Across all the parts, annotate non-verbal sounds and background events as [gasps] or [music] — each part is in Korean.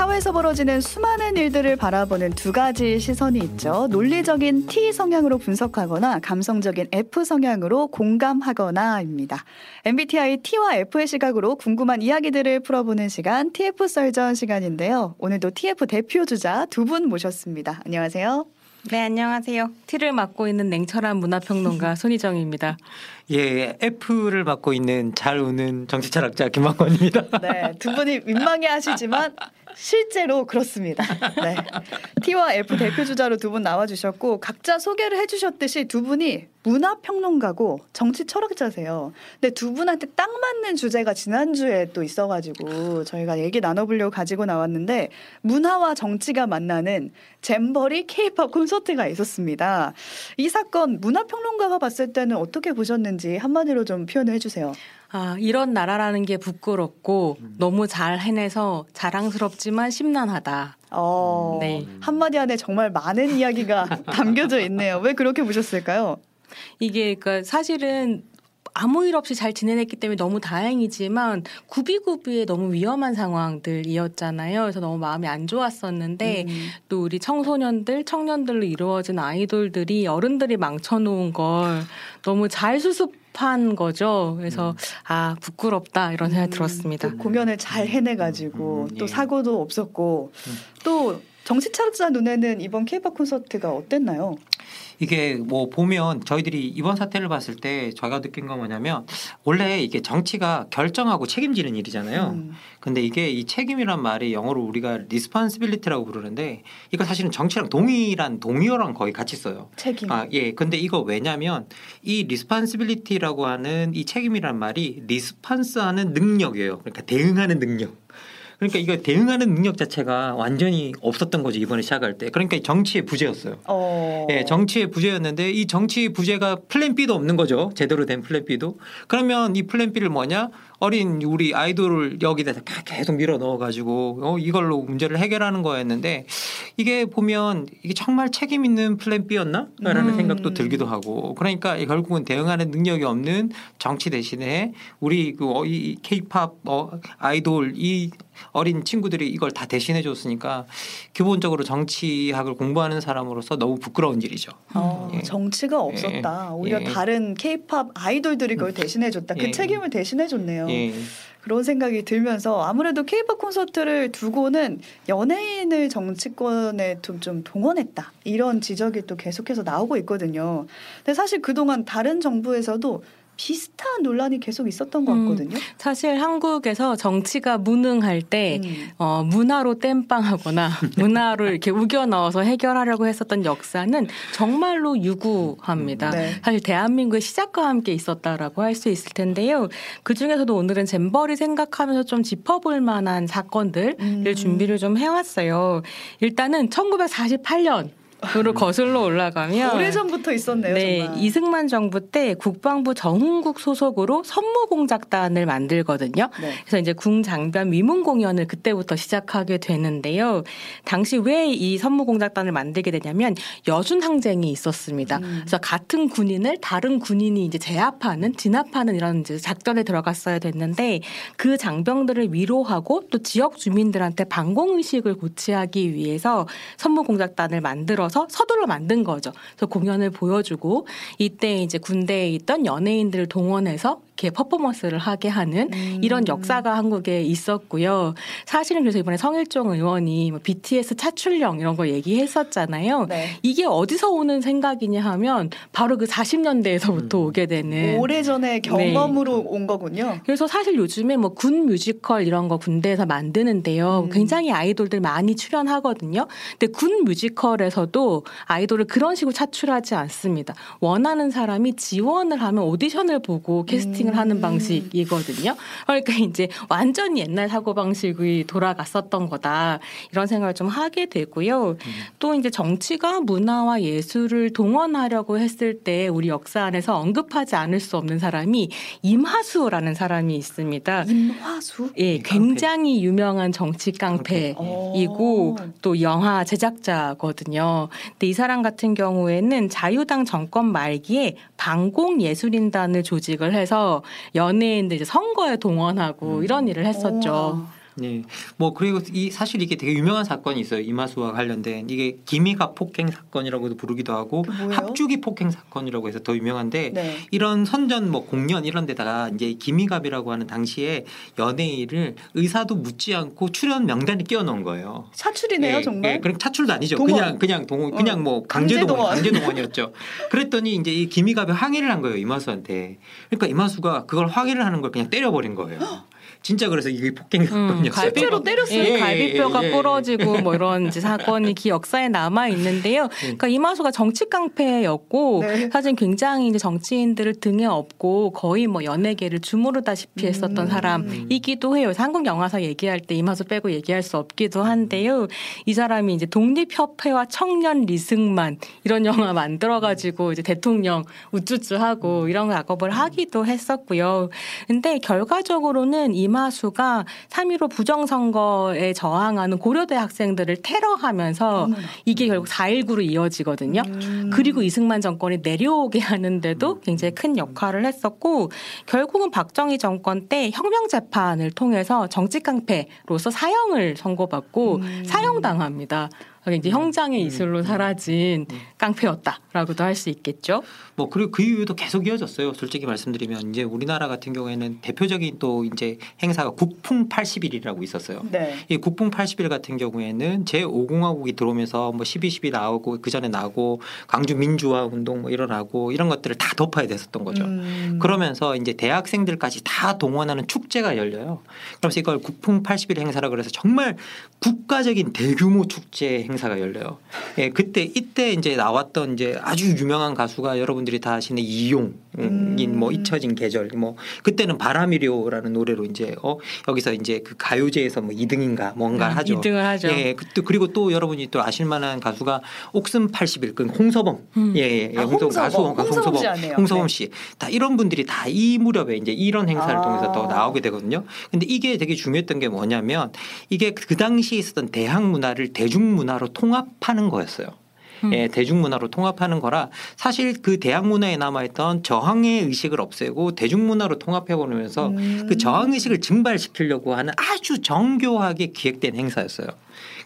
사회에서 벌어지는 수많은 일들을 바라보는 두 가지 시선이 있죠. 논리적인 T 성향으로 분석하거나 감성적인 F 성향으로 공감하거나입니다. MBTI T와 F의 시각으로 궁금한 이야기들을 풀어보는 시간 TF 썰전 시간인데요. 오늘도 TF 대표 주자 두 분 모셨습니다. 안녕하세요. 네, 안녕하세요. T를 맡고 있는 냉철한 문화평론가 [laughs] 손희정입니다. 예, F를 맡고 있는 잘 우는 정치철학자 김만권입니다. 네, 두 분이 민망해 하시지만 실제로 그렇습니다. 네. T와 F 대표 주자로 두 분 나와주셨고 각자 소개를 해주셨듯이 두 분이 문화 평론가고 정치 철학자세요. 근데 두 분한테 딱 맞는 주제가 지난주에 또 있어가지고 저희가 얘기 나눠보려고 가지고 나왔는데 문화와 정치가 만나는 잼버리 케이팝 콘서트가 있었습니다. 이 사건 문화 평론가가 봤을 때는 어떻게 보셨는지 한마디로 좀 표현을 해주세요. 아, 이런 나라라는 게 부끄럽고 음. 너무 잘 해내서 자랑스럽지만 심란하다. 어, 네. 한마디 안에 정말 많은 이야기가 [laughs] 담겨져 있네요. 왜 그렇게 보셨을까요? 이게 그러니까 사실은 아무 일 없이 잘 지내냈기 때문에 너무 다행이지만 구비구비의 너무 위험한 상황들이었잖아요. 그래서 너무 마음이 안 좋았었는데 음. 또 우리 청소년들, 청년들로 이루어진 아이돌들이 어른들이 망쳐놓은 걸 너무 잘 수습 한 거죠. 그래서 음. 아 부끄럽다 이런 생각이 음. 들었습니다. 공연을 잘 해내가지고 음. 또 예. 사고도 없었고 음. 또 정치철학자 눈에는 이번 케이팝 콘서트가 어땠나요? 이게 뭐 보면 저희들이 이번 사태를 봤을 때 저희가 느낀 건 뭐냐면 원래 이게 정치가 결정하고 책임지는 일이잖아요. 음. 근데 이게 이 책임이란 말이 영어로 우리가 responsibility라고 부르는데 이거 사실은 정치랑 동일한 동의어랑 거의 같이 써요. 책임. 아, 예. 근데 이거 왜냐면 이 responsibility라고 하는 이 책임이란 말이 response하는 능력이에요. 그러니까 대응하는 능력. 그러니까 이거 대응하는 능력 자체가 완전히 없었던 거죠 이번에 시작할 때. 그러니까 정치의 부재였어요. 어. 예, 정치의 부재였는데 이 정치 부재가 plan B도 없는 거죠. 제대로 된 plan B도. 그러면 이 plan B를 뭐냐? 어린 우리 아이돌을 여기다 계속 밀어 넣어가지고 어, 이걸로 문제를 해결하는 거였는데 이게 보면 이게 정말 책임 있는 plan B였나?라는 음. 생각도 들기도 하고 그러니까 결국은 대응하는 능력이 없는 정치 대신에 우리 그이 케이팝 어, 아이돌 이 어린 친구들이 이걸 다 대신해 줬으니까 기본적으로 정치학을 공부하는 사람으로서 너무 부끄러운 일이죠. 어, 예. 정치가 없었다. 예. 오히려 예. 다른 케이팝 아이돌들이 그걸 대신해 줬다. 그 예. 책임을 대신해 줬네요. 예. 그런 생각이 들면서 아무래도 케이팝 콘서트를 두고는 연예인을 정치권에 좀, 좀 동원했다 이런 지적이 또 계속해서 나오고 있거든요. 근데 사실 그동안 다른 정부에서도 비슷한 논란이 계속 있었던 것 음, 같거든요. 음, 사실 한국에서 정치가 무능할 때 음. 어, 문화로 땜빵하거나 [laughs] 문화로 이렇게 우겨 넣어서 해결하려고 했었던 역사는 정말로 유구합니다. 네. 사실 대한민국의 시작과 함께 있었다라고 할 수 있을 텐데요. 그 중에서도 오늘은 잼버리 생각하면서 좀 짚어볼 만한 사건들을 음. 준비를 좀 해왔어요. 일단은 1948년 으로 거슬러 올라가면 오래전부터 있었네요. 네, 정말. 이승만 정부 때 국방부 정훈국 소속으로 선무공작단을 만들거든요. 네. 그래서 이제 궁장변 위문 공연을 그때부터 시작하게 되는데요. 당시 왜 이 선무공작단을 만들게 되냐면 여순 항쟁이 있었습니다. 음. 그래서 같은 군인을 다른 군인이 이제 제압하는 진압하는 이런 이제 작전에 들어갔어야 됐는데 그 장병들을 위로하고 또 지역 주민들한테 반공 의식을 고취하기 위해서 선무공작단을 만들어 만들어서 서둘러 만든 거죠. 그래서 공연을 보여주고 이때 이제 군대에 있던 연예인들을 동원해서 이렇게 퍼포먼스를 하게 하는 음. 이런 역사가 한국에 있었고요. 사실은 그래서 이번에 성일종 의원이 뭐 BTS 차출령 이런 거 얘기했었잖아요. 네. 이게 어디서 오는 생각이냐 하면 바로 그 40년대에서부터 음. 오게 되는 오래전의 경험으로 네. 온 거군요. 그래서 사실 요즘에 뭐 군 뮤지컬 이런 거 군대에서 만드는데요. 음. 굉장히 아이돌들 많이 출연하거든요. 근데 군 뮤지컬에서도 아이돌을 그런 식으로 차출하지 않습니다. 원하는 사람이 지원을 하면 오디션을 보고 캐스팅을 음. 하는 방식이거든요. 그러니까 이제 완전히 옛날 사고 방식이 돌아갔었던 거다 이런 생각을 좀 하게 되고요. 음. 또 이제 정치가 문화와 예술을 동원하려고 했을 때 우리 역사 안에서 언급하지 않을 수 없는 사람이 임하수라는 사람이 있습니다. 임화수? 예, 굉장히 유명한 정치 깡패이고 또 영화 제작자거든요. 근데 이 사람 같은 경우에는 자유당 정권 말기에 방공 예술인단을 조직을 해서 연예인들 이제 선거에 동원하고 음. 이런 일을 했었죠. 오. 네. 뭐 그리고 이 사실 이게 되게 유명한 사건이 있어요. 이마수와 관련된 이게 기미가 폭행 사건이라고도 부르기도 하고 합주기 폭행 사건이라고 해서 더 유명한데 네. 이런 선전 뭐 공연 이런 데다가 이제 기미갑이라고 하는 당시에 연예인을 의사도 묻지 않고 출연 명단에 끼워 넣은 거예요. 차출이네요, 네, 정말. 네, 그럼 차출도 아니죠. 동원. 그냥 그냥 동원 그냥 뭐 강제 동원 강제 동원이었죠. [laughs] 그랬더니 이제 이 기미갑이 항의를 한 거예요, 이마수한테. 그러니까 이마수가 그걸 항의를 하는 걸 그냥 때려 버린 거예요. [gasps] 진짜 그래서 이게 폭행 사건이었어요. 음, 갈비로 때렸어요. 예, 갈비뼈가 예, 예, 부러지고 뭐 이런 이제 사건이 기 역사에 남아 있는데요. 그러니까 이마수가 정치 깡패였고 네. 사실 굉장히 이제 정치인들을 등에 업고 거의 뭐 연예계를 주무르다시피 했었던 음. 사람이기도 해요. 한국 영화사 얘기할 때 이마수 빼고 얘기할 수 없기도 한데요. 이 사람이 이제 독립협회와 청년 리승만 이런 영화 만들어가지고 이제 대통령 우쭈쭈하고 이런 작업을 하기도 했었고요. 근데 결과적으로는 이 이마수가 3.15 부정선거에 저항하는 고려대 학생들을 테러하면서 음. 이게 결국 4.19로 이어지거든요. 음. 그리고 이승만 정권이 내려오게 하는데도 굉장히 큰 역할을 했었고 결국은 박정희 정권 때 혁명 재판을 통해서 정치 깡패로서 사형을 선고받고 음. 사형당합니다. 이제 형장의 음. 이슬로 사라진 음. 깡패였다라고도 할 수 있겠죠. 뭐 그리고 그 이후에도 계속 이어졌어요. 솔직히 말씀드리면 이제 우리나라 같은 경우에는 대표적인 또 이제 행사가 국풍 80일이라고 있었어요. 네. 이 국풍 80일 같은 경우에는 제 5공화국이 들어오면서 뭐 12, 12 나오고 그 전에 나고 광주 민주화 운동 뭐 일어나고 이런 것들을 다 덮어야 됐었던 거죠. 음. 그러면서 이제 대학생들까지 다 동원하는 축제가 열려요. 그래서 이걸 국풍 80일 행사라 그래서 정말 국가적인 대규모 축제 행사가 열려요. 예, 그때 이때 이제 나왔던 이제 아주 유명한 가수가 여러분들이 다 아시는 이용 인 음. 뭐 잊혀진 계절 뭐 그때는 바람이료라는 노래로 이제 어 여기서 이제 그 가요제에서 뭐 2등인가 뭔가 음, 하죠. 2등을 하죠. 예, 그때 그리고 또 여러분이 또 아실 만한 가수가 옥슨 80일 그 홍서범 음. 예, 예, 예. 아, 홍서범 가수 홍서범 홍서범, 홍서범 씨. 네. 다 이런 분들이 다 이 무렵에 이제 이런 행사를 아. 통해서 더 나오게 되거든요. 근데 이게 되게 중요했던 게 뭐냐면 이게 그 당시에 있었던 대학 문화를 대중 문화 문화로 통합하는 거였어요. 음. 예, 대중문화로 통합하는 거라 사실 그 대학 문화에 남아있던 저항의 의식을 없애고 대중문화로 통합해 버리면서 음. 그 저항 의식을 증발시키려고 하는 아주 정교하게 기획된 행사였어요.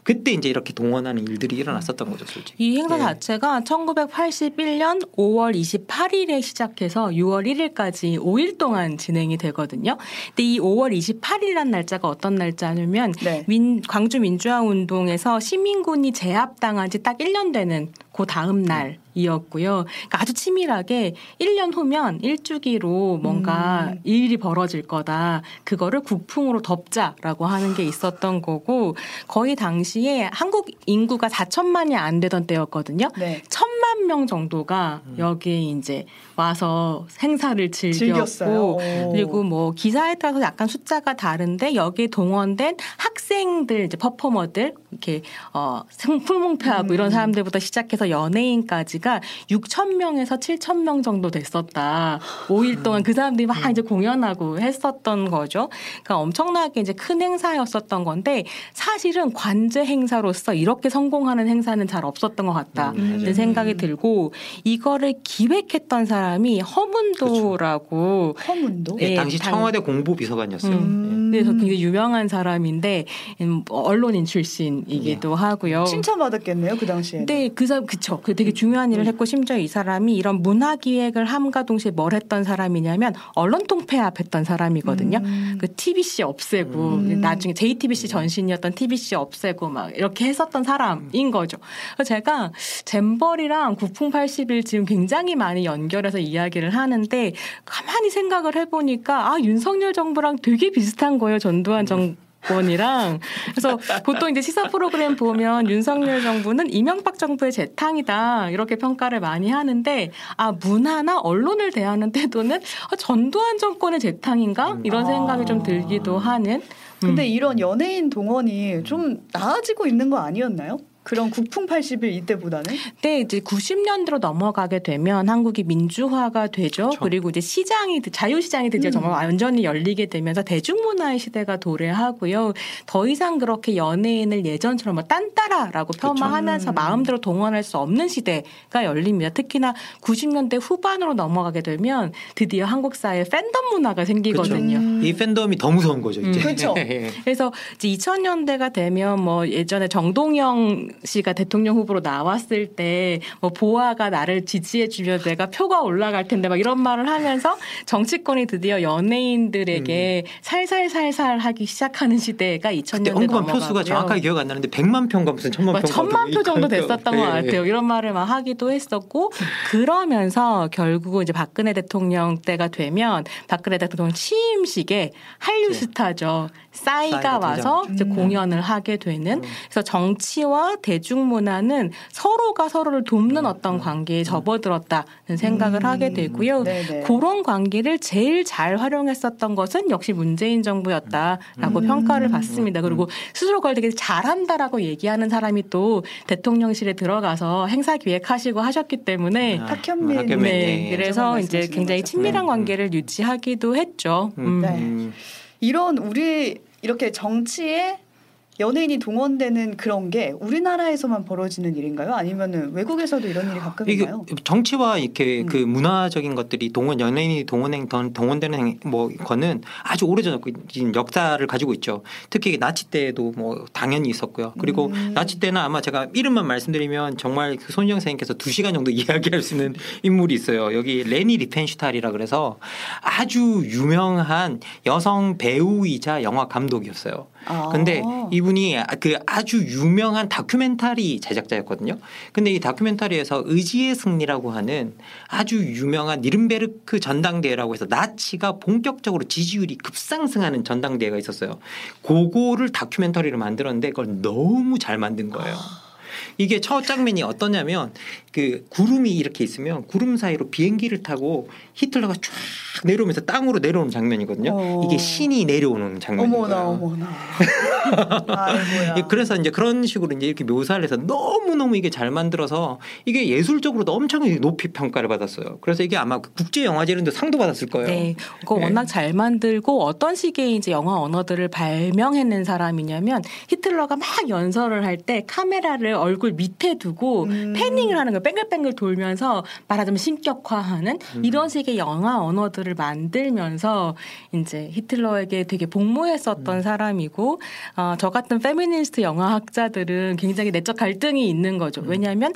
그때 이제 이렇게 동원하는 일들이 일어났었던 거죠, 솔직히. 이 행사 네. 자체가 1981년 5월 28일에 시작해서 6월 1일까지 5일 동안 진행이 되거든요. 근데 이 5월 28일이라는 날짜가 어떤 날짜냐면 네. 민, 광주 민주화 운동에서 시민군이 제압당한 지 딱 1년 되는 그 다음 날 이었고요. 그러니까 아주 치밀하게 1년 후면 일주기로 뭔가 음. 일이 벌어질 거다. 그거를 국풍으로 덮자라고 하는 게 있었던 거고 거의 당시에 한국 인구가 4천만이 안 되던 때였거든요. 네. 천만 명 정도가 음. 여기에 이제 와서 행사를 즐겼고 그리고 뭐 기사에 따라서 약간 숫자가 다른데 여기에 동원된 학생들 이제 퍼포머들 이렇게 어 풍문패하고 음. 이런 사람들부터 시작해서 연예인까지 자체가 6천 명에서 7천 명 정도 됐었다. 5일 동안 그 사람들이 막 이제 공연하고 했었던 거죠. 그러니까 엄청나게 이제 큰 행사였었던 건데 사실은 관제 행사로서 이렇게 성공하는 행사는 잘 없었던 것 같다는 음, 생각이 들고 이거를 기획했던 사람 이 허문도라고 그렇죠. 허문도? 네, 당시 청와대 공보비서관이었어요. 음. 네. 그래서 굉장히 유명한 사람인데 음, 언론인 출신이기도 네. 하고요. 칭찬받았겠네요 그 당시에. 네, 그 사람 그쵸. 그 되게 중요한 일을 음. 했고 심지어 이 사람이 이런 문화 기획을 함과 동시에 뭘 했던 사람이냐면 언론 통폐합했던 사람이거든요. 음. 그 TBC 없애고 음. 나중에 JTBC 전신이었던 TBC 없애고 막 이렇게 했었던 사람인 거죠. 그래서 제가 잼벌이랑 국풍 80일 지금 굉장히 많이 연결해서 이야기를 하는데 가만히 생각을 해보니까 아 윤석열 정부랑 되게 비슷한 거예요. 전두환 정 정권이랑 그래서 보통 이제 시사 프로그램 보면 윤석열 정부는 이명박 정부의 재탕이다 이렇게 평가를 많이 하는데 아 문화나 언론을 대하는 태도는 아, 전두환 정권의 재탕인가 이런 생각이 좀 들기도 하는. 근데 음. 이런 연예인 동원이 좀 나아지고 있는 거 아니었나요? 그런 국풍 80일 이때보다는? 네, 이제 90년대로 넘어가게 되면 한국이 민주화가 되죠. 그렇죠. 그리고 이제 시장이 자유시장이 드디어 음. 정말 완전히 열리게 되면서 대중문화의 시대가 도래하고요. 더 이상 그렇게 연예인을 예전처럼 뭐 딴따라라고 폄하하면서 음. 마음대로 동원할 수 없는 시대가 열립니다. 특히나 90년대 후반으로 넘어가게 되면 드디어 한국 사회에 팬덤 문화가 생기거든요. 음. 이 팬덤이 더 무서운 거죠, 이제. 그렇죠. [laughs] 그래서 이제 2000년대가 되면 뭐 예전에 정동영 씨가 대통령 후보로 나왔을 때 뭐 보아가 나를 지지해 주면 내가 표가 올라갈 텐데 막 이런 말을 하면서 정치권이 드디어 연예인들에게 음. 살살살살 하기 시작하는 시대가 2000년대 언급한 표수가 정확하게 기억 안 나는데 100만 표인가 무슨 천만 표 천만 표 정도 됐었던 네. 것 같아요. 이런 말을 막 하기도 했었고 그러면서 결국 이제 박근혜 대통령 때가 되면 박근혜 대통령 취임식에 한류 네. 스타죠. 싸이가 와서 이제 음. 공연을 하게 되는 음. 그래서 정치와 대중문화는 서로가 서로를 돕는 음. 어떤 관계에 음. 접어들었다는 생각을 음. 하게 되고요. 네네. 그런 관계를 제일 잘 활용했었던 것은 역시 문재인 정부였다라고 음. 평가를 받습니다. 그리고 스스로 그걸 되게 잘한다라고 얘기하는 사람이 또 대통령실에 들어가서 행사 기획하시고 하셨기 때문에 아, 탁현민 네. 네. 그래서 이제 굉장히 친밀한 관계를 유지하기도 했죠. 네. 이런 우리 이렇게 정치에 연예인이 동원되는 그런 게 우리나라에서만 벌어지는 일인가요? 아니면은 외국에서도 이런 일이 가끔 있나요? 정치와 이렇게 음. 그 문화적인 것들이 동원 연예인이 동원행 동원되는 뭐 거는 아주 오래전 역사를 가지고 있죠. 특히 나치 때도 뭐 당연히 있었고요. 그리고 음. 나치 때는 아마 제가 이름만 말씀드리면 정말 그 손정 선생님께서 두 시간 정도 [laughs] 이야기할 수 있는 인물이 있어요. 여기 레니 리펜슈탈이라 그래서 아주 유명한 여성 배우이자 영화 감독이었어요. 아. 근데 이분이 그 아주 유명한 다큐멘터리 제작자였거든요. 근데 이 다큐멘터리에서 의지의 승리라고 하는 아주 유명한 니른베르크 전당대회라고 해서 나치가 본격적으로 지지율이 급상승하는 전당대회가 있었어요. 그거를 다큐멘터리를 만들었는데 그걸 너무 잘 만든 거예요. 이게 첫 장면이 어떠냐면 그 구름이 이렇게 있으면 구름 사이로 비행기를 타고 히틀러가 쫙 내려오면서 땅으로 내려오는 장면이거든요. 어. 이게 신이 내려오는 장면이에요. 어머나 어머나. [laughs] 그래서 이제 그런 식으로 이제 이렇게 묘사를 해서 너무 너무 이게 잘 만들어서 이게 예술적으로도 엄청 높이 평가를 받았어요. 그래서 이게 아마 국제 영화제 이런 데 상도 받았을 거예요. 네, 그거 네. 워낙 잘 만들고 어떤 식의 이제 영화 언어들을 발명해낸 사람이냐면 히틀러가 막 연설을 할 때 카메라를 얼굴 밑에 두고 음. 패닝을 하는 거예요. 뺑글뺑글 돌면서 말하자면 신격화하는 음. 이런 식의 영화 언어들을 만들면서 이제 히틀러에게 되게 복무했었던 음. 사람이고 어, 저 같은 페미니스트 영화학자들은 굉장히 내적 갈등이 있는 거죠. 음. 왜냐하면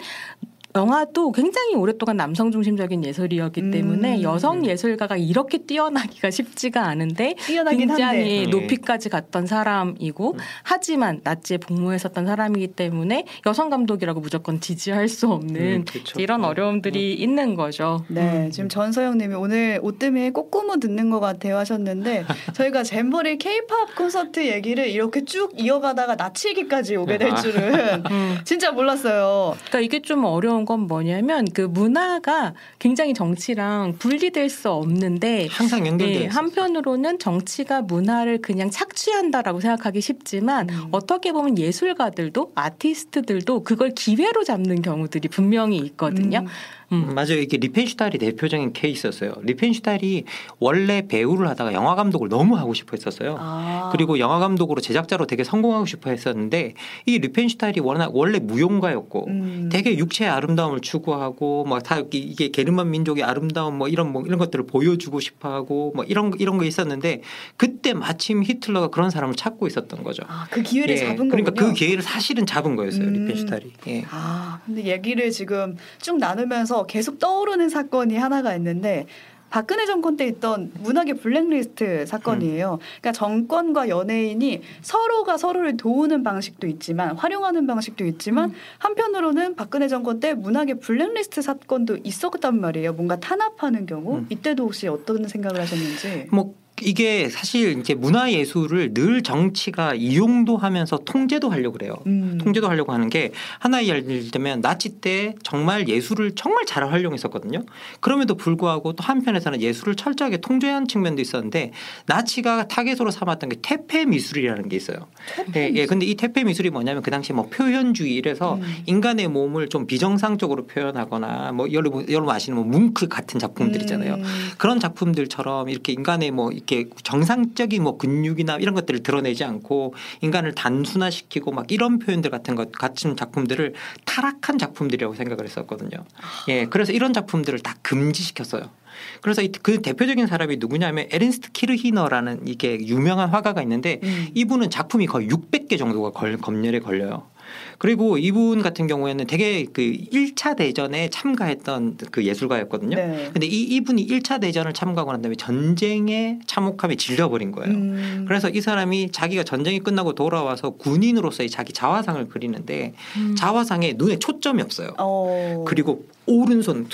영화도 굉장히 오랫동안 남성 중심적인 예술이었기 때문에 음. 여성 예술가가 이렇게 뛰어나기가 쉽지가 않은데 굉장히 한데. 높이까지 갔던 사람이고 음. 하지만 나치에 복무했었던 사람이기 때문에 여성 감독이라고 무조건 지지할 수 없는 음. 이런 음. 어려움들이 음. 있는 거죠. 네, 음. 지금 전서영님이 오늘 옷 때문에 꼬꼬무 듣는 것 같아요 하셨는데 [laughs] 저희가 잼버리 케이팝 콘서트 얘기를 이렇게 쭉 이어가다가 나치 얘기까지 오게 될 아. 줄은 [laughs] 진짜 몰랐어요. 그러니까 이게 좀 어려운 건 뭐냐면 그 문화가 굉장히 정치랑 분리될 수 없는데 항상 연결돼 네, 한편으로는 정치가 문화를 그냥 착취한다라고 생각하기 쉽지만 음. 어떻게 보면 예술가들도 아티스트들도 그걸 기회로 잡는 경우들이 분명히 있거든요. 음. 음. 맞아요. 이게 리펜슈탈이 대표적인 케이스였어요. 리펜슈탈이 원래 배우를 하다가 영화 감독을 너무 하고 싶어 했었어요. 아. 그리고 영화 감독으로 제작자로 되게 성공하고 싶어 했었는데 이 리펜슈탈이 워낙 원래 무용가였고 음. 되게 육체의 아름다움을 추구하고 막다 이게 게르만 민족의 아름다움 뭐 이런 뭐 이런 것들을 보여주고 싶어 하고 뭐 이런 이런 거 있었는데 그때 마침 히틀러가 그런 사람을 찾고 있었던 거죠. 아, 그 기회를 예. 잡은 거군요. 그러니까 그 기회를 사실은 잡은 거였어요. 음. 리펜슈탈이. 예. 아, 근데 얘기를 지금 쭉 나누면서 계속 떠오르는 사건이 하나가 있는데 박근혜 정권 때 있던 문학의 블랙리스트 사건이에요. 음. 그러니까 정권과 연예인이 서로가 서로를 도우는 방식도 있지만 활용하는 방식도 있지만 음. 한편으로는 박근혜 정권 때 문학의 블랙리스트 사건도 있었단 말이에요. 뭔가 탄압하는 경우 음. 이때도 혹시 어떤 생각을 하셨는지? 뭐 이게 사실 이제 문화 예술을 늘 정치가 이용도 하면서 통제도 하려고 그래요. 음. 통제도 하려고 하는 게 하나의 예를 들면 나치 때 정말 예술을 정말 잘 활용했었거든요. 그럼에도 불구하고 또 한편에서는 예술을 철저하게 통제한 측면도 있었는데 나치가 타겟으로 삼았던 게 태폐 미술이라는 게 있어요. 예, 예. 근데 이 태폐 미술이 뭐냐면 그 당시 뭐 표현주의 이래서 음. 인간의 몸을 좀 비정상적으로 표현하거나 뭐 여러분 여러분 아시는 뭐 뭉크 같은 작품들 있잖아요. 음. 그런 작품들처럼 이렇게 인간의 뭐 이렇게 정상적인 뭐 근육이나 이런 것들을 드러내지 않고 인간을 단순화시키고 막 이런 표현들 같은 것 같은 작품들을 타락한 작품들이라고 생각을 했었거든요. 예, 그래서 이런 작품들을 다 금지시켰어요. 그래서 그 대표적인 사람이 누구냐면 에른스트 키르히너라는 이게 유명한 화가가 있는데 음. 이분은 작품이 거의 600개 정도가 걸, 검열에 걸려요. 그리고 이분 같은 경우에는 되게 그 1차 대전에 참가했던 그 예술가였거든요. 네. 근데 이 이분이 1차 대전을 참가하고 난 다음에 전쟁에 참혹함에 질려버린 거예요. 음. 그래서 이 사람이 자기가 전쟁이 끝나고 돌아와서 군인으로서의 자기 자화상을 그리는데 음. 자화상에 눈에 초점이 없어요. 어. 그리고 오른손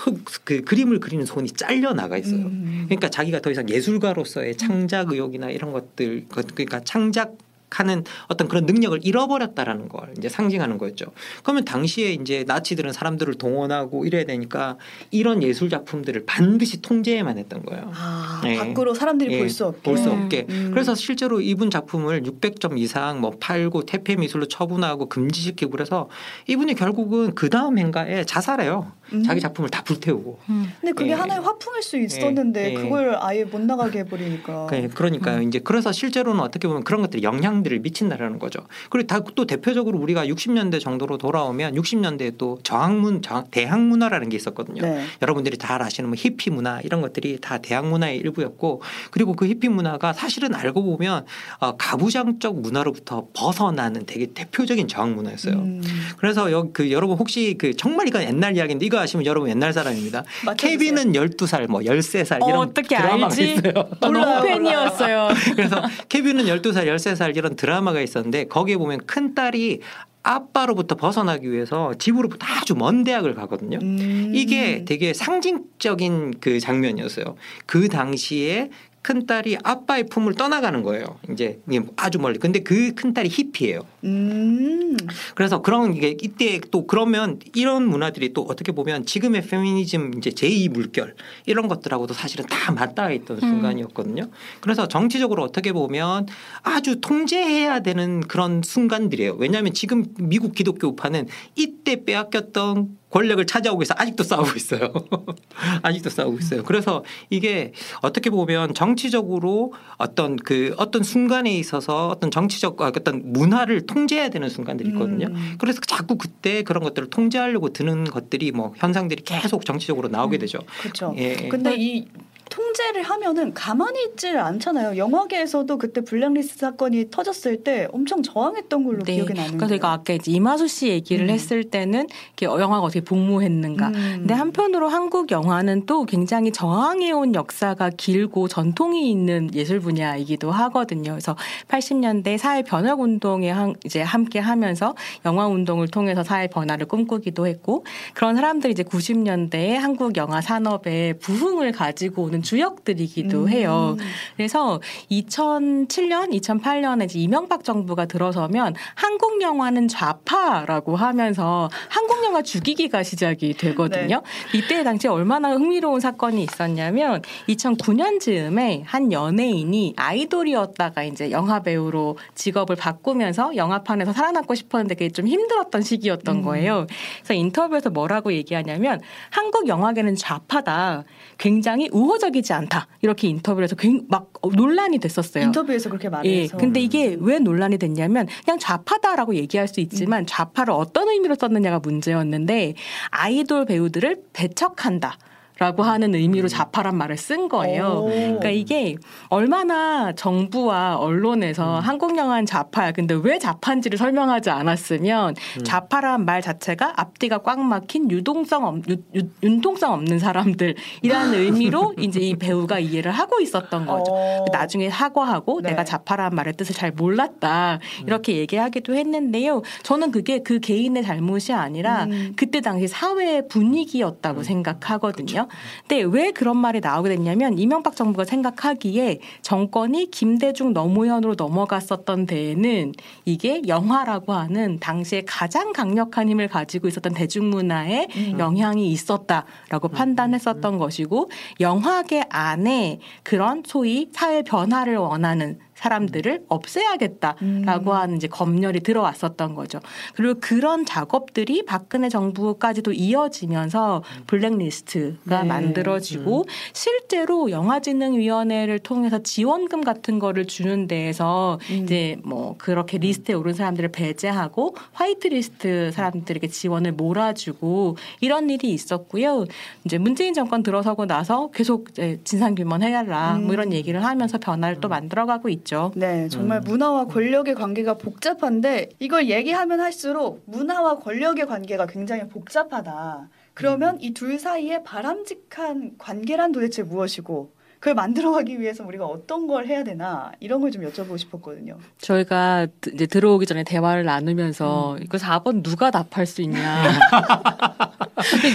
그 그림을 그리는 손이 잘려 나가 있어요. 음. 그러니까 자기가 더 이상 예술가로서의 창작 의욕이나 이런 것들 그러니까 창작 하는 어떤 그런 능력을 잃어버렸다라는 걸 이제 상징하는 거였죠. 그러면 당시에 이제 나치들은 사람들을 동원하고 이래야 되니까 이런 예술 작품들을 반드시 통제해만 했던 거예요. 아, 네. 밖으로 사람들이 네. 볼수 없게. 볼 수 없게. 음. 그래서 실제로 이분 작품을 600점 이상 뭐 팔고 태폐 미술로 처분하고 금지시키고 그래서 이분이 결국은 그 다음 행가에 자살해요. 음. 자기 작품을 다 불태우고. 음. 근데 그게 예. 하나의 화풍일 수 있었는데 예. 그걸 아예 못 나가게 해버리니까. [laughs] 그러니까요. 음. 이제 그래서 실제로는 어떻게 보면 그런 것들이 영향들을 미친다라는 거죠. 그리고 다 또 대표적으로 우리가 60년대 정도로 돌아오면 60년대에 또 저항문 대항 문화라는 게 있었거든요. 네. 여러분들이 잘 아시는 뭐 히피 문화 이런 것들이 다 대항 문화의 일부였고 그리고 그 히피 문화가 사실은 알고 보면 어, 가부장적 문화로부터 벗어나는 되게 대표적인 저항 문화였어요. 음. 그래서 여기 그 여러분 혹시 그 정말 이건 옛날 이야기인데 이거 아시면 여러분 옛날 사람입니다. 케빈은 12살 뭐 13살 이런 어, 어떻게 드라마가 알지? 있어요. 너무 팬이었어요. [laughs] 그래서 케빈은 12살 13살 이런 드라마가 있었는데 거기에 보면 큰 딸이 아빠로부터 벗어나기 위해서 집으로부터 아주 먼 대학을 가거든요. 음. 이게 되게 상징적인 그 장면이었어요. 그 당시에 큰 딸이 아빠의 품을 떠나가는 거예요. 이제 아주 멀리. 근데 그 큰 딸이 히피예요. 음. 그래서 그런 게 이때 또 그러면 이런 문화들이 또 어떻게 보면 지금의 페미니즘 이제 제2 물결 이런 것들하고도 사실은 다 맞닿아 있던 음. 순간이었거든요. 그래서 정치적으로 어떻게 보면 아주 통제해야 되는 그런 순간들이에요. 왜냐하면 지금 미국 기독교 우파는 이때 빼앗겼던 권력을 차지하고 있어 아직도 싸우고 있어요. [laughs] 아직도 싸우고 있어요. 그래서 이게 어떻게 보면 정치적으로 어떤 그 어떤 순간에 있어서 어떤 정치적 아, 어떤 문화를 통제해야 되는 순간들이 있거든요. 음. 그래서 자꾸 그때 그런 것들을 통제하려고 드는 것들이 뭐 현상들이 계속 정치적으로 나오게 음. 되죠. 그렇죠. 예. 근데 이 통제를 하면은 가만히 있질 않잖아요. 영화계에서도 그때 블랙리스트 사건이 터졌을 때 엄청 저항했던 걸로 네. 기억이 나는데. 그래서 제가 아까 이제 이마수 씨 얘기를 음. 했을 때는 영화가 어떻게 복무했는가. 음. 근데 한편으로 한국 영화는 또 굉장히 저항해온 역사가 길고 전통이 있는 예술 분야이기도 하거든요. 그래서 80년대 사회 변혁 운동에 이제 함께 하면서 영화 운동을 통해서 사회 변화를 꿈꾸기도 했고 그런 사람들이 이제 90년대에 한국 영화 산업의 부흥을 가지고 오는 주역들이기도 음. 해요. 그래서 2007년, 2008년에 이제 이명박 정부가 들어서면 한국 영화는 좌파라고 하면서 한국 영화 죽이기가 시작이 되거든요. 네. 이때 당시에 얼마나 흥미로운 사건이 있었냐면 2009년 즈음에 한 연예인이 아이돌이었다가 이제 영화 배우로 직업을 바꾸면서 영화판에서 살아남고 싶었는데 그게 좀 힘들었던 시기였던 음. 거예요. 그래서 인터뷰에서 뭐라고 얘기하냐면 한국 영화계는 좌파다. 굉장히 우호적 이지 않다. 이렇게 인터뷰를 해서 막 논란이 됐었어요. 인터뷰에서 그렇게 말해서. 예. 근데 이게 왜 논란이 됐냐면 그냥 좌파다라고 얘기할 수 있지만 음. 좌파를 어떤 의미로 썼느냐가 문제였는데 아이돌 배우들을 배척한다. 라고 하는 의미로 음. 좌파란 말을 쓴 거예요. 오. 그러니까 이게 얼마나 정부와 언론에서 음. 한국 영화는 좌파야. 근데 왜 좌파인지를 설명하지 않았으면 음. 좌파란 말 자체가 앞뒤가 꽉 막힌 유동성 없, 유, 유, 융통성 없는 사람들이라는 [laughs] 의미로 이제 이 배우가 이해를 하고 있었던 거죠. 오. 나중에 사과하고 네. 내가 좌파란 말의 뜻을 잘 몰랐다. 음. 이렇게 얘기하기도 했는데요. 저는 그게 그 개인의 잘못이 아니라 음. 그때 당시 사회 분위기였다고 음. 생각하거든요. 근데 왜 그런 말이 나오게 됐냐면 이명박 정부가 생각하기에 정권이 김대중 노무현으로 넘어갔었던 데에는 이게 영화라고 하는 당시에 가장 강력한 힘을 가지고 있었던 대중문화에 음. 영향이 있었다라고 음. 판단했었던 것이고 영화계 안에 그런 소위 사회 변화를 원하는 사람들을 없애야겠다라고 음. 하는 이제 검열이 들어왔었던 거죠. 그리고 그런 작업들이 박근혜 정부까지도 이어지면서 블랙리스트가 네. 만들어지고 음. 실제로 영화진흥위원회를 통해서 지원금 같은 거를 주는 데에서 음. 이제 뭐 그렇게 리스트에 오른 사람들을 배제하고 화이트리스트 사람들에게 지원을 몰아주고 이런 일이 있었고요. 이제 문재인 정권 들어서고 나서 계속 진상규명 해달라 뭐 이런 음. 얘기를 하면서 변화를 또 만들어가고 있죠. 있죠. 네, 정말 음. 문화와 권력의 관계가 복잡한데 이걸 얘기하면 할수록 문화와 권력의 관계가 굉장히 복잡하다. 그러면 음. 이둘 사이에 바람직한 관계란 도대체 무엇이고 그걸 만들어가기 위해서 우리가 어떤 걸 해야 되나 이런 걸 좀 여쭤보고 싶었거든요. 저희가 이제 들어오기 전에 대화를 나누면서 음. 이거 4번 누가 답할 수 있냐. [laughs]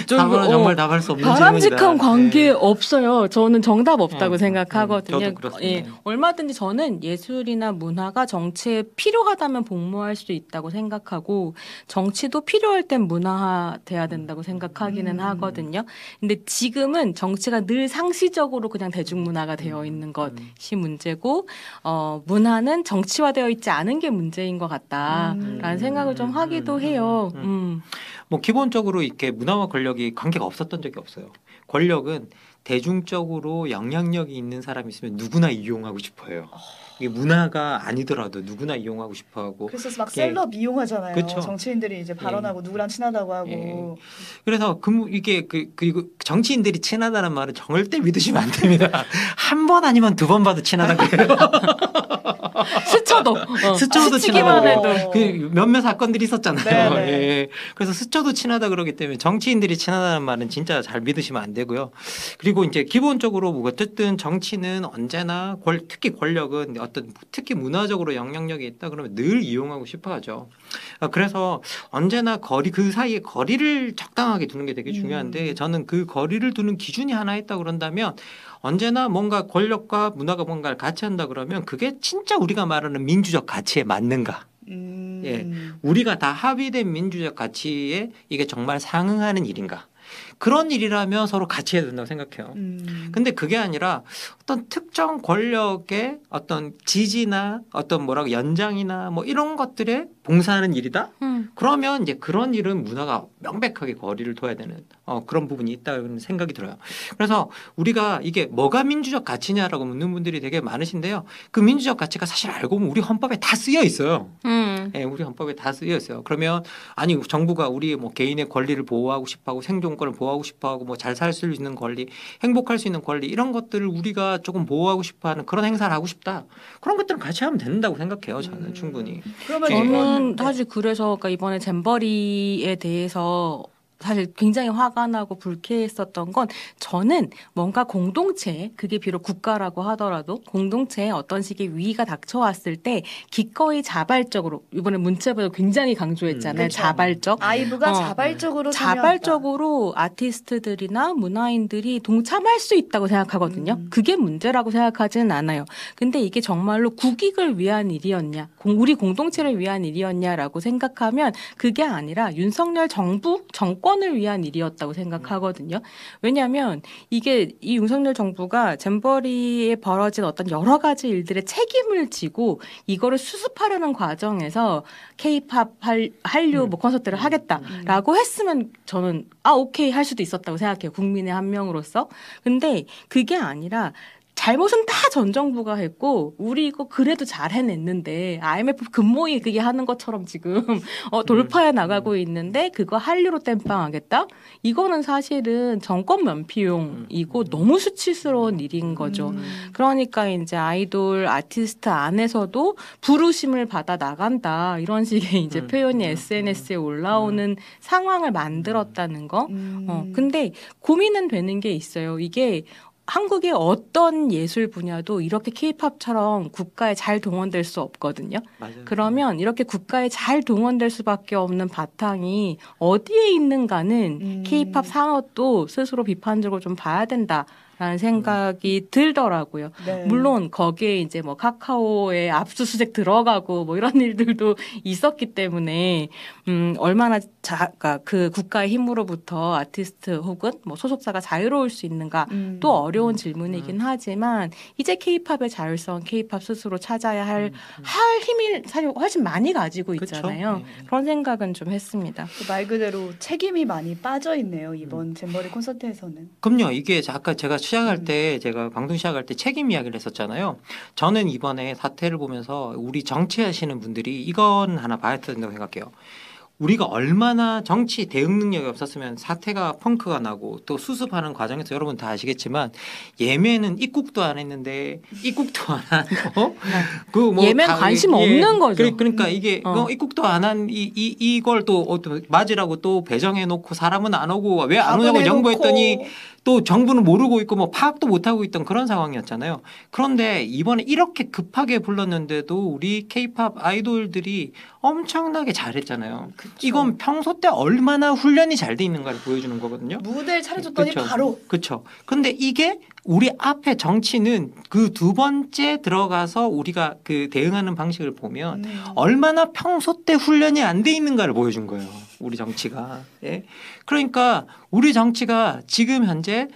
4번은 정말 답할 수 없는 바람직한 질문이다. 관계 네. 없어요. 저는 정답 없다고 어, 생각하거든요. 음, 예, 얼마든지 저는 예술이나 문화가 정치에 필요하다면 복무할 수 있다고 생각하고 정치도 필요할 땐 문화돼야 된다고 생각하기는 음. 하거든요. 근데 지금은 정치가 늘 상시적으로 그냥 대중 대중문화가 되어 음, 있는 것이 문제고 어, 문화는 정치화되어 있지 않은 게 문제인 것 같다라는 음. 생각을 좀 하기도 해요. 음. 음. 뭐 기본적으로 이렇게 문화와 권력이 관계가 없었던 적이 없어요. 권력은 대중적으로 영향력이 있는 사람이 있으면 누구나 이용하고 싶어요. 어. 이게 문화가 아니더라도 누구나 이용하고 싶어하고 그래서 막 셀럽 이용하잖아요. 그쵸? 정치인들이 이제 발언하고 예. 누구랑 친하다고 하고 예. 그래서 그 이게 그 그리고 정치인들이 친하다는 말은 절대 믿으시면 안 됩니다. [laughs] 한 번 아니면 두 번 봐도 친하다 [laughs] 그래요. 스쳐도 [laughs] 어. 스쳐도 친하다 해도 그 몇몇 사건들이 있었잖아요. 네, 네. 예. 그래서 스쳐도 친하다 그러기 때문에 정치인들이 친하다는 말은 진짜 잘 믿으시면 안 되고요. 그리고 이제 기본적으로 뭐 어쨌든 정치는 언제나 권, 특히 권력은 어떤 특히 문화적으로 영향력이 있다 그러면 늘 이용하고 싶어하죠. 아, 그래서 언제나 거리 그 사이에 거리를 적당하게 두는 게 되게 중요한데 음. 저는 그 거리를 두는 기준이 하나 있다 그런다면 언제나 뭔가 권력과 문화가 뭔가를 같이 한다 그러면 그게 진짜 우리가 말하는 민주적 가치에 맞는가? 음. 예, 우리가 다 합의된 민주적 가치에 이게 정말 상응하는 일인가? 그런 일이라면 서로 같이 해야 된다고 생각해요. 음. 근데 그게 아니라 어떤 특정 권력의 어떤 지지나 어떤 뭐라고 연장이나 뭐 이런 것들에 봉사하는 일이다. 음. 그러면 이제 그런 일은 문화가 명백하게 거리를 둬야 되는 어, 그런 부분이 있다는 생각이 들어요. 그래서 우리가 이게 뭐가 민주적 가치냐라고 묻는 분들이 되게 많으신데요. 그 민주적 가치가 사실 알고 보면 우리 헌법에 다 쓰여 있어요. 음. 네, 우리 헌법에 다 쓰여 있어요. 그러면 아니 정부가 우리 뭐 개인의 권리를 보호하고 싶어 하고 생존권을 보호 하고 싶어하고 뭐 잘 살 수 있는 권리, 행복할 수 있는 권리 이런 것들을 우리가 조금 보호하고 싶어하는 그런 행사를 하고 싶다. 그런 것들은 같이 하면 된다고 생각해요. 저는 음. 충분히. 그러면 저는 사실 그래서 그러니까 이번에 잼버리에 대해서 사실 굉장히 화가 나고 불쾌했었던 건 저는 뭔가 공동체 그게 비록 국가라고 하더라도 공동체에 어떤 식의 위기가 닥쳐왔을 때 기꺼이 자발적으로 이번에 문체부도 굉장히 강조했잖아요. 음, 자발적 아이브가 어, 자발적으로 자발적으로 아티스트들이나 문화인들이 동참할 수 있다고 생각하거든요. 음. 그게 문제라고 생각하지는 않아요. 근데 이게 정말로 국익을 위한 일이었냐, 우리 공동체를 위한 일이었냐라고 생각하면 그게 아니라 윤석열 정부 정권 정권을 위한 일이었다고 생각하거든요. 왜냐하면 이게 이 윤석열 정부가 잼버리에 벌어진 어떤 여러 가지 일들의 책임을 지고 이거를 수습하려는 과정에서 케이팝 한류 뭐 콘서트를 음. 하겠다라고 했으면 저는 아 오케이 할 수도 있었다고 생각해요. 국민의 한 명으로서. 근데 그게 아니라 잘못은 다 전 정부가 했고 우리 이거 그래도 잘 해냈는데 IMF 금모이 그게 하는 것처럼 지금 [laughs] 어, 돌파해 나가고 있는데 그거 한류로 땜빵하겠다? 이거는 사실은 정권 면피용이고 너무 수치스러운 일인 거죠. 음. 그러니까 이제 아이돌 아티스트 안에서도 부르심을 받아 나간다 이런 식의 [laughs] 이제 음. 표현이 SNS에 올라오는 상황을 만들었다는 거. 어, 근데 고민은 되는 게 있어요. 이게 한국의 어떤 예술 분야도 이렇게 케이팝처럼 국가에 잘 동원될 수 없거든요. 맞아요. 그러면 이렇게 국가에 잘 동원될 수밖에 없는 바탕이 어디에 있는가는 음. 케이팝 산업도 스스로 비판적으로 좀 봐야 된다. 라는 생각이 들더라고요. 네. 물론 거기에 이제 뭐 카카오에 압수수색 들어가고 뭐 이런 [laughs] 일들도 있었기 때문에 음 얼마나 자, 그러니까 그 국가의 힘으로부터 아티스트 혹은 뭐 소속사가 자유로울 수 있는가 음. 또 어려운 질문이긴 하지만 이제 케이팝의 자율성 케이팝 스스로 찾아야 할할 힘을 사실 훨씬 많이 가지고? 있잖아요. 네. 그런 생각은 좀 했습니다. 그말 그대로 책임이 많이 빠져 있네요 음. 이번 잼버리 콘서트에서는. 그럼요. 이게 아까 제가 시작할 음. 때 제가 방송 시작할 때 책임 이야기를 했었잖아요. 저는 이번에 사태를 보면서 우리 정치하시는 분들이 이건 하나 봐야 된다고 생각해요. 우리가 얼마나 정치 대응 능력이 없었으면 사태가 펑크가 나고 또 수습하는 과정에서 여러분 다 아시겠지만 예매는 입국도 안 했는데 입국도 안 하고 그뭐 예매 관심 없는 거죠. 그러니까 이게 어. 그 입국도 안 한 이 이 이걸 또 맞으라고 또 배정해 놓고 사람은 안 오고 왜 안 오냐고 해놓고 또 정부는 모르고 있고 뭐 파악도 못 하고 있던 그런 상황이었잖아요. 그런데 이번에 이렇게 급하게 불렀는데도 우리 케이팝 아이돌들이 엄청나게 잘했잖아요. 그쵸. 이건 평소 때 얼마나 훈련이 잘 돼 있는가를 보여주는 거거든요. 무대를 차려줬더니 그쵸. 바로 그렇죠. 근데 이게 우리 앞에 정치는 그 두 번째 들어가서 우리가 그 대응하는 방식을 보면 음. 얼마나 평소 때 훈련이 안 돼 있는가를 보여준 거예요. 우리 정치가. 예. 그러니까 우리 정치가 지금 현재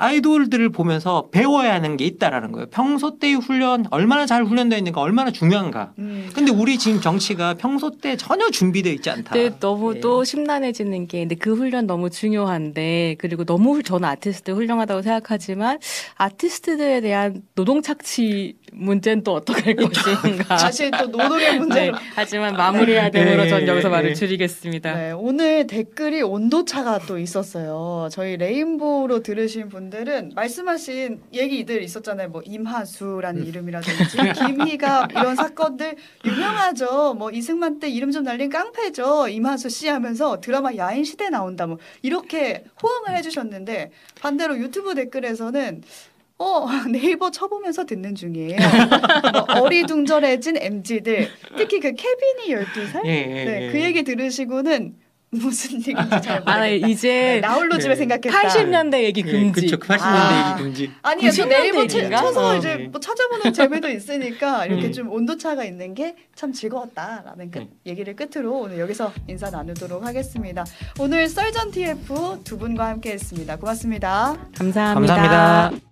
아이돌들을 보면서 배워야 하는 게 있다라는 거예요. 평소 때의 훈련 얼마나 잘 훈련되어 있는가, 얼마나 중요한가. 음. 근데 우리 지금 정치가 평소 때 전혀 준비되어 있지 않다. 근데 너무 예. 또 심란해지는 게 근데 그 훈련 너무 중요한데 그리고 너무 훌- 저는 아티스트 훌륭하다고 생각하지만 아티스트들에 대한 노동 착취 문제는 또 어떻게 할 것인가. [laughs] 사실 또 노동의 네, 문제로. 하지만 마무리해야 되므로 네, 전 여기서 네, 말을 네. 줄이겠습니다. 네, 오늘 댓글이 온도차가 또 있었어요. 저희 레인보우로 들으신 분 들은 말씀하신 얘기들 있었잖아요. 뭐 임하수라는 이름이라든지 김희갑 [laughs] 이런 사건들 유명하죠. 뭐 이승만 때 이름 좀 날린 깡패죠. 임하수 씨 하면서 드라마 야인 시대 나온다. 뭐 이렇게 호응을 해주셨는데 반대로 유튜브 댓글에서는 어 [laughs] 네이버 쳐보면서 듣는 중이에요. 뭐 [laughs] 어리둥절해진 MZ들 특히 그 케빈이 12살 예, 예, 네, 예. 그 얘기 들으시고는 무슨 얘기인지 잘아 모르겠다. 이제 나홀로 집에 네. 생각했다. 80년대 얘기 예, 금지. 그쵸. 80년대 아. 얘기 금지. 아니요, 저 90년대 네이버 쳐- 얘기인가? 쳐서 어, 이제 네. 뭐 찾아보는 재미도 있으니까 [laughs] 이렇게 음. 좀 온도차가 있는 게 참 즐거웠다라는 그 네. 얘기를 끝으로 오늘 여기서 인사 나누도록 하겠습니다. 오늘 썰전 TF 두 분과 함께했습니다. 고맙습니다. 감사합니다. 감사합니다.